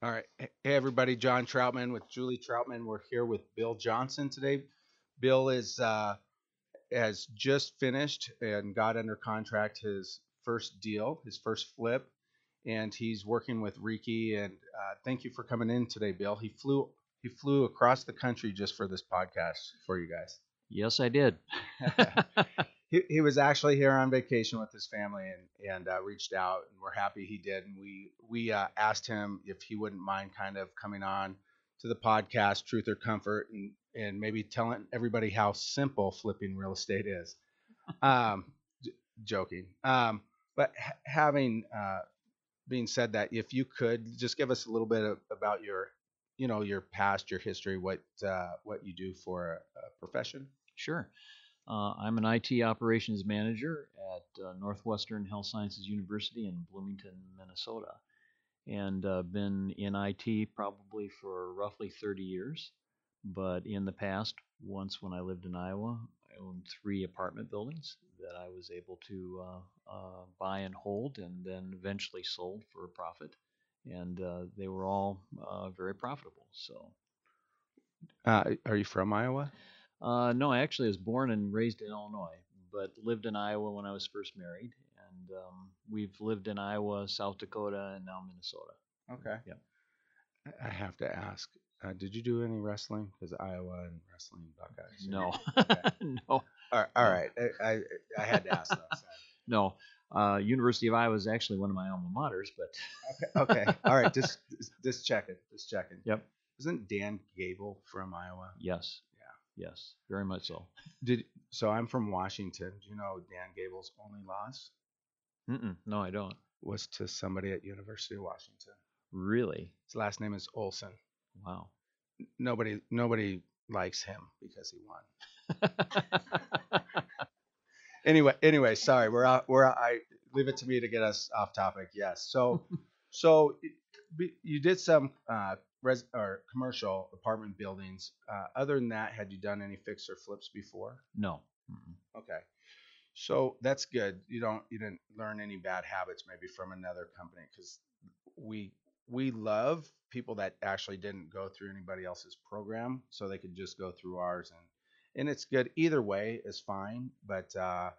All right. Hey, everybody. John Troutman with Julie Troutman. We're here with Bill Johnson today. Bill is uh, has just finished and got under contract his first deal, his first flip, and he's working with REKI. And uh, thank you for coming in today, Bill. He flew he flew across the country just for this podcast for you guys. Yes, I did. he, he was actually here on vacation with his family and and uh, reached out and we're happy he did. And we we uh, asked him if he wouldn't mind kind of coming on to the podcast truth or comfort and and maybe telling everybody how simple flipping real estate is. Um j- joking. Um but ha- having uh being said that if you could just give us a little bit of, about your you know your past your history what uh what you do for a, a profession. Sure. Uh, I'm an IT operations manager at uh, Northwestern Health Sciences University in Bloomington, Minnesota, and uh, been in IT probably for roughly 30 years. But in the past, once when I lived in Iowa, I owned three apartment buildings that I was able to uh, uh, buy and hold, and then eventually sold for a profit. And uh, they were all very profitable. So are you from iowa Uh, no, I actually was born and raised in Illinois, but lived in Iowa when I was first married, and um, we've lived in Iowa, South Dakota, and now Minnesota. Okay. Yeah. I- have to ask. Uh, did you do any wrestling? Because Iowa and wrestling Buckeyes. No, Okay. no, All right. All right. I, I, I had to ask. So. no. Uh, University of Iowa is actually one of my alma maters, but Okay. Okay. All right. Just, just, just checking. Just checking. Yep. Isn't Dan Gable from Iowa? yes, yes, very much so. Did so? I'm from Washington. Do you know Dan Gable's only loss Mm-mm, no, I don't. was to somebody at University of Washington? Really? His last name is Olson. Wow. Nobody, nobody likes him because he won. anyway, anyway, sorry, we're out. We're out, I leave it to me to get us off topic. Yes. So, so you did some uh, res or commercial apartment buildings. Uh, other than that, had you done any fix or flips before? no. Mm-mm. Okay. So that's good. You don't you didn't learn any bad habits maybe from another company because we we love people that actually didn't go through anybody else's program so they could just go through ours and and it's good either way is fine but uh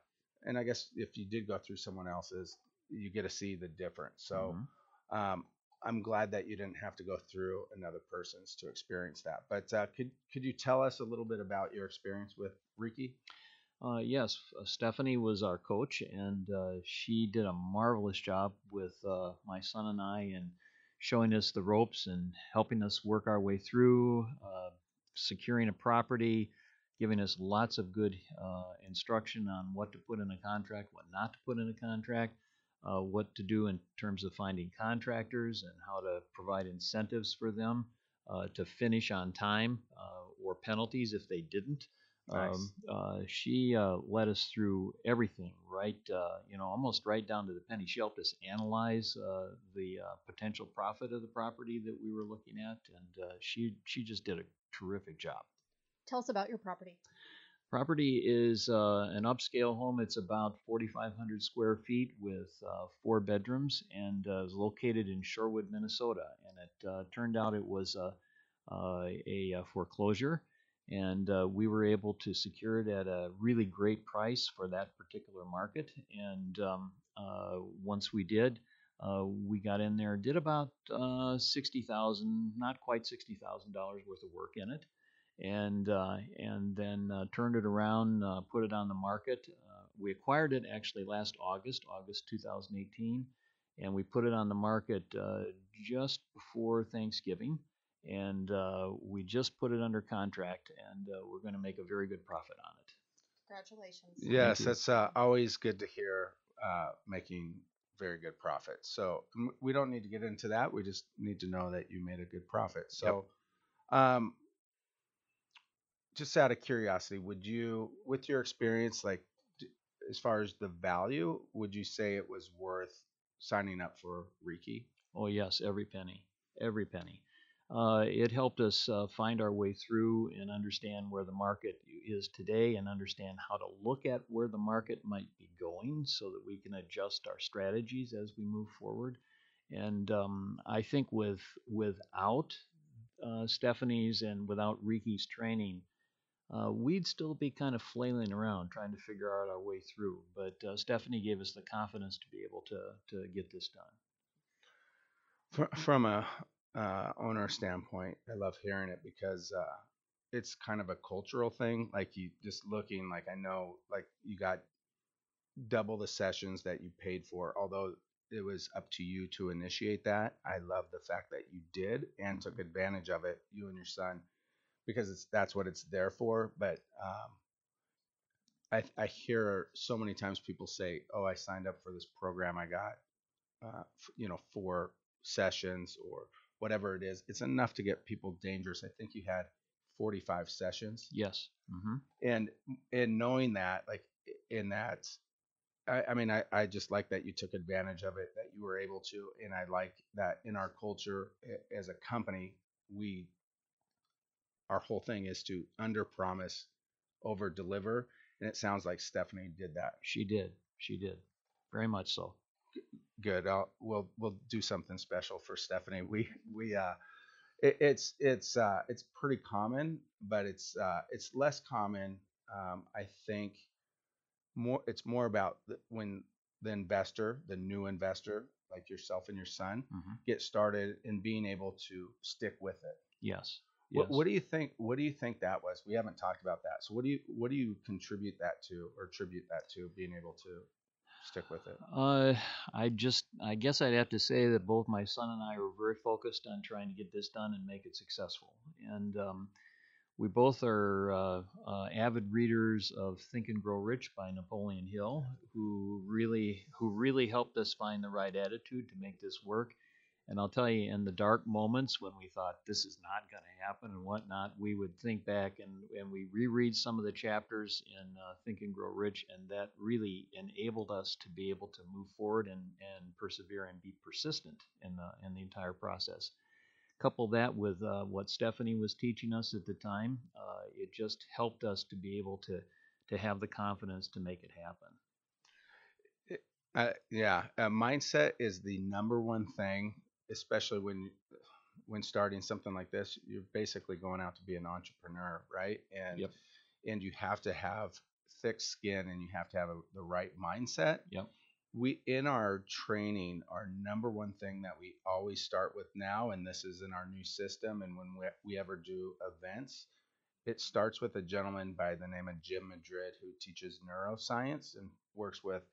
and I guess if you did go through someone else's you get to see the difference. So Mhm. um I'm glad that you didn't have to go through another person's to experience that. But uh, could could you tell us a little bit about your experience with REKI? Uh, yes, uh, Stephanie was our coach, and uh, she did a marvelous job with uh, my son and I in showing us the ropes and helping us work our way through uh, securing a property, giving us lots of good instruction on what to put in a contract, what not to put in a contract, uh, what to do in terms of finding contractors, and how to provide incentives for them uh, to finish on time uh, or penalties if they didn't. Nice. Um, uh, she uh, led us through everything, right? Uh, you know, almost right down to the penny. She helped us analyze uh, the uh, potential profit of the property that we were looking at, and uh, she she just did a terrific job. Tell us about your property. Property is uh, an upscale home. It's about 4,500 square feet with uh, four bedrooms, and uh, is located in Shorewood, Minnesota. And it uh, turned out it was a, uh, a, foreclosure, and uh, we were able to secure it at a really great price for that particular market. And um, once we did, we got in there, did about sixty thousand, not quite sixty thousand dollars worth of work in it and uh, and then uh, turned it around, uh, put it on the market. Uh, we acquired it actually last August, August 2018, and we put it on the market uh, just before Thanksgiving. And uh, we just put it under contract, and uh, we're going to make a very good profit on it. Congratulations. Yes, that's uh, always good to hear uh, making very good profit. So we don't need to get into that. We just need to know that you made a good profit. So, um, just out of curiosity, would you, with your experience, like as far as the value, would you say it was worth signing up for REKI? Oh yes, every penny, every penny. Uh, it helped us uh, find our way through and understand where the market is today, and understand how to look at where the market might be going, so that we can adjust our strategies as we move forward. And um, I think with without uh, Stephanie's and without REKI's training, uh, we'd still be kind of flailing around trying to figure out our way through. But uh, Stephanie gave us the confidence to be able to to get this done. From a uh, owner standpoint, I love hearing it because uh, it's kind of a cultural thing. Like you just looking, like I know, like you got double the sessions that you paid for, although it was up to you to initiate that. I love the fact that you did and took advantage of it, you and your son, because it's that's what it's there for. But um, I I hear so many times people say, "Oh, I signed up for this program. I got, uh, f- you know, four sessions or whatever it is. It's enough to get people dangerous." I think you had 45 sessions Yes. hmm and and knowing that like in that I, I mean I, I just like that you took advantage of it that you were able to and i like that in our culture as a company we our whole thing is to under promise over deliver and it sounds like stephanie did that She did. She did. Very much so. good I'll, we'll we'll do something special for stephanie we we uh it, it's it's uh it's pretty common but it's uh it's less common um i think more it's more about the, when the investor the new investor like yourself and your son hmm get started and being able to stick with it Yes. What, what do you think what do you think that was we haven't talked about that so what do you what do you contribute that to or attribute that to being able to stick with it Uh, I just, I guess I'd have to say that both my son and I were very focused on trying to get this done and make it successful. And um, we both are uh, uh, avid readers of Think and Grow Rich by Napoleon Hill, who really, who really helped us find the right attitude to make this work. And I'll tell you, in the dark moments when we thought this is not going to happen and whatnot, we would think back and, and we reread some of the chapters in uh, Think and Grow Rich, and that really enabled us to be able to move forward and, and persevere and be persistent in the, in the entire process. Couple that with uh, what Stephanie was teaching us at the time, uh, it just helped us to be able to, to have the confidence to make it happen. Uh, yeah, uh, mindset is the number one thing, especially when when starting something like this. You're basically going out to be an entrepreneur, right? And Yep. and you have to have thick skin, and you have to have a, the right mindset. Yep. We in our training, our number one thing that we always start with now, and this is in our new system, and when we, we ever do events, it starts with a gentleman by the name of Jim Madrid who teaches neuroscience and works with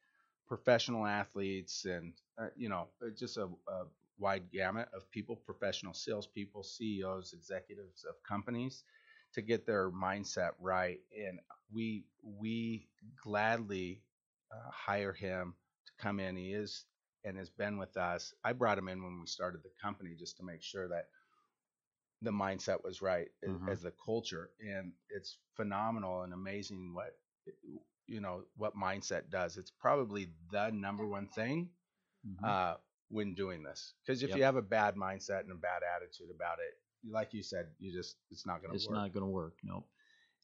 professional athletes and uh, you know uh, just a, a wide gamut of people professional salespeople ceos executives of companies to get their mindset right. And we we gladly uh, hire him to come in. He is and has been with us. I brought him in when we started the company just to make sure that the mindset was right a- Mhm. as the culture. And it's phenomenal and amazing what you know what mindset does. It's probably the number one thing Mhm. uh, when doing this because if Yep. you have a bad mindset and a bad attitude about it like you said you just it's not going to work. it's work not going to work. Nope.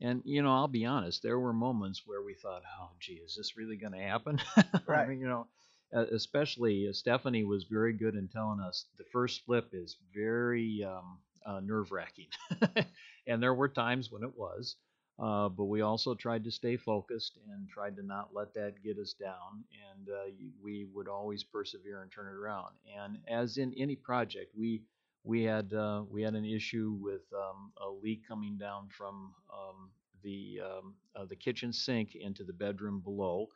And you know, I'll be honest. There were moments where we thought, "Oh, gee, is this really going to happen?" I Right. mean, you know, especially uh, Stephanie was very good in telling us the first flip is very um, uh, nerve wracking, and there were times when it was. Uh, but we also tried to stay focused and tried to not let that get us down. And uh, we would always persevere and turn it around. And as in any project, we we had uh, we had an issue with um, a leak coming down from um, the um, uh, the kitchen sink into the bedroom below,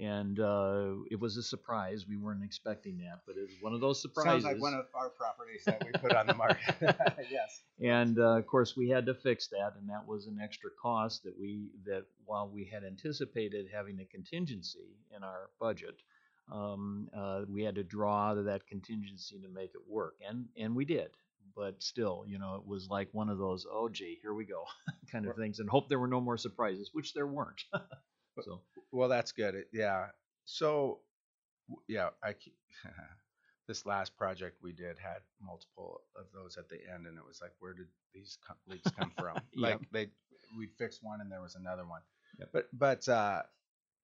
and uh, it was a surprise. We weren't expecting that, but it was one of those surprises. sounds like one of our properties that we put on the market yes and uh, of course, we had to fix that, and that was an extra cost that we that while we had anticipated having a contingency in our budget, um, uh, we had to draw out of that contingency to make it work, and and we did. But still, you know, it was like one of those, oh gee, here we go, kind of things, and hope there were no more surprises, which there weren't. So well that's good It- yeah so yeah i this last project we did had multiple of those at the end and it was like where did these leaks come from like Yep. they we fixed one and there was another one Yep. but but uh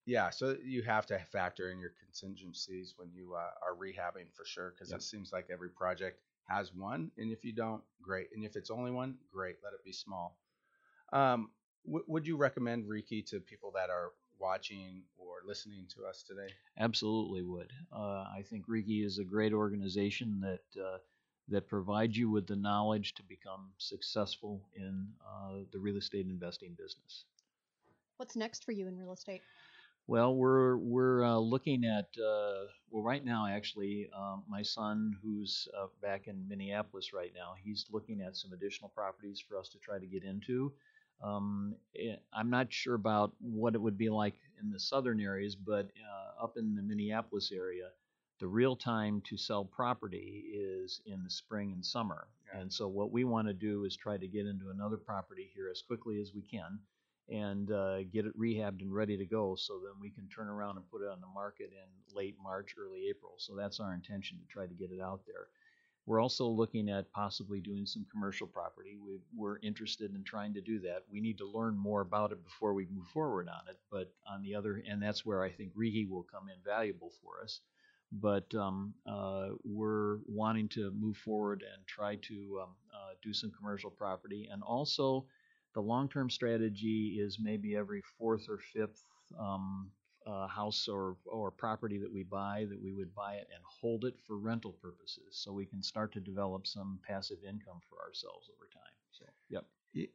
Yeah, so you have to factor in your contingencies when you uh, are rehabbing for sure, because Yep. it seems like every project has one, and if you don't, great, and if it's only one, great, let it be small. Um, w- would you recommend REKI to people that are watching or listening to us today? Absolutely would. Uh, I think REKI is a great organization that uh, that provides you with the knowledge to become successful in uh, the real estate investing business. What's next for you in real estate? Well, we're we're uh, looking at uh, well right now actually um, my son who's uh, back in Minneapolis right now he's looking at some additional properties for us to try to get into. Um, eh, I'm not sure about what it would be like in the southern areas, but uh, up in the Minneapolis area, the real time to sell property is in the spring and summer. Yeah. And so what we want to do is try to get into another property here as quickly as we can and uh, get it rehabbed and ready to go so then we can turn around and put it on the market in late March, early April. So that's our intention to try to get it out there. We're also looking at possibly doing some commercial property. We, we're interested in trying to do that. We need to learn more about it before we move forward on it. But on the other, and that's where I think REKI will come in valuable for us. But um, uh, we're wanting to move forward and try to um, uh, do some commercial property. And also, the long-term strategy is maybe every fourth or fifth um, uh, house or or property that we buy that we would buy it and hold it for rental purposes, so we can start to develop some passive income for ourselves over time. So, yep.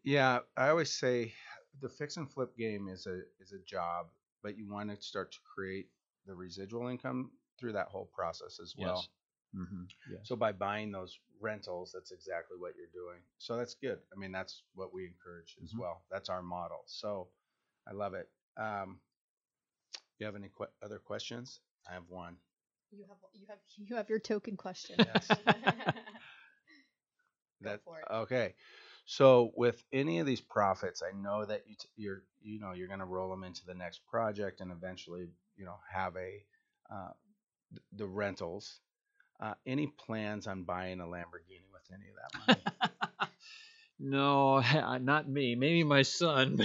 Yeah, I always say the fix and flip game is a is a job, but you want to start to create the residual income through that whole process as well. Yes. Mm-hmm. Yes. So by buying those rentals, that's exactly what you're doing. So that's good. I mean, that's what we encourage as Mhm. well. That's our model. So I love it. Um, you have any que- other questions? I have one. You have you have you have your token question. Yes. Go That for it. okay. So with any of these profits, I know that you t- you're you know you're going to roll them into the next project and eventually you know have a uh, th- the rentals. Uh, any plans on buying a Lamborghini with any of that money? no, not me. Maybe my son,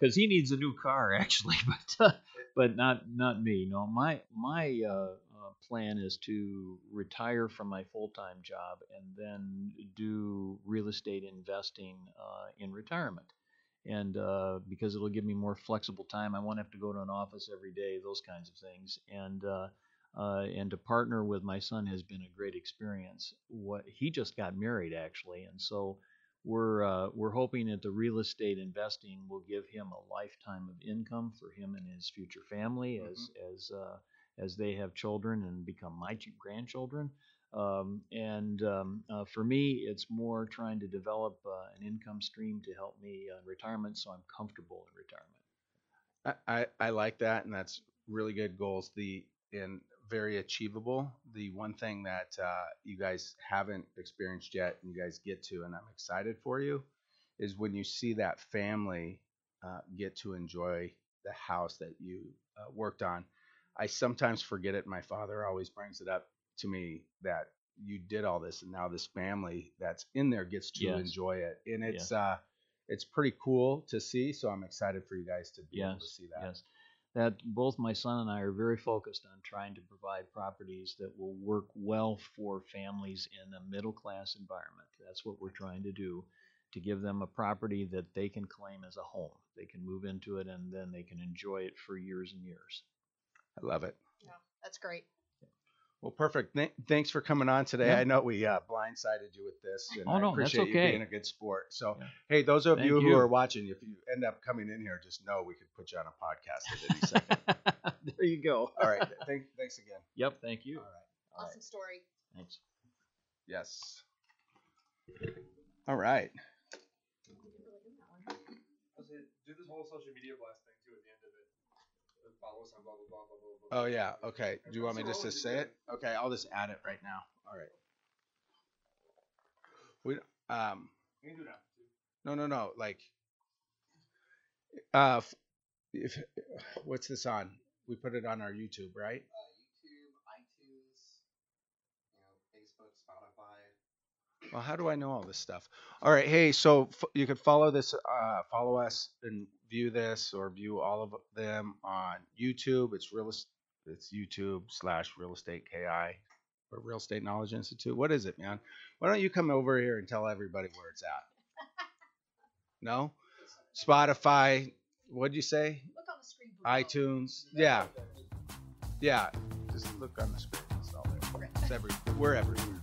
because he needs a new car actually, but uh, but not not me. No, my my uh, uh, plan is to retire from my full time job and then do real estate investing uh, in retirement. And uh, because it'll give me more flexible time, I won't have to go to an office every day, those kinds of things. And uh, uh, and to partner with my son has been a great experience. What he just got married actually, and so we're uh, we're hoping that the real estate investing will give him a lifetime of income for him and his future family as as uh, as they have children and become my grandchildren. Um, and um, uh, for me, it's more trying to develop uh, an income stream to help me uh, in retirement, so I'm comfortable in retirement. I, I I like that, and that's really good goals. The and very achievable. The one thing that uh, you guys haven't experienced yet, and you guys get to, and I'm excited for you, is when you see that family uh, get to enjoy the house that you uh, worked on. I sometimes forget it. My father always brings it up to me that you did all this, and now this family that's in there gets to Yes. enjoy it, and it's uh, it's pretty cool to see. So I'm excited for you guys to be able to see that. yes. That both my son and I are very focused on trying to provide properties that will work well for families in a middle class environment. That's what we're trying to do to give them a property that they can claim as a home. They can move into it and then they can enjoy it for years and years. I love it. Yeah, that's great. Well, perfect. Th- thanks for coming on today. Yeah. I know we uh, blindsided you with this, and Oh, I no, that's appreciate you being a good sport. So, Yeah. hey, those of Thank you, who you. are watching, if you end up coming in here, just know we could put you on a podcast at any second. there you go. All right. Th- thanks again. Yep, thank you. All right. All right. Awesome story. Thanks. Yes. All right. I was gonna do this whole social media blast thing too at the end of it. Uh, Follow us on blah blah blah blah blah. blah. Oh yeah. Okay. Do you want me just to say it? Okay. I'll just add it right now. All right. We um. You can do that too. No, no, no. Like, uh, if what's this on? We put it on our YouTube, right? uh, YouTube, iTunes, you know, Facebook, Spotify. Well, how do I know all this stuff? All right, hey, so f- you can follow this, uh, follow us in view this or view all of them on YouTube, it's real. It's YouTube slash Real Estate Ki or Real Estate Knowledge Institute. What is it, man? Why don't you come over here and tell everybody where it's at? No, Spotify. What'd you say? Look on the screen. iTunes. Yeah, yeah. Just look on the screen. It's all there. It's every. We're everywhere.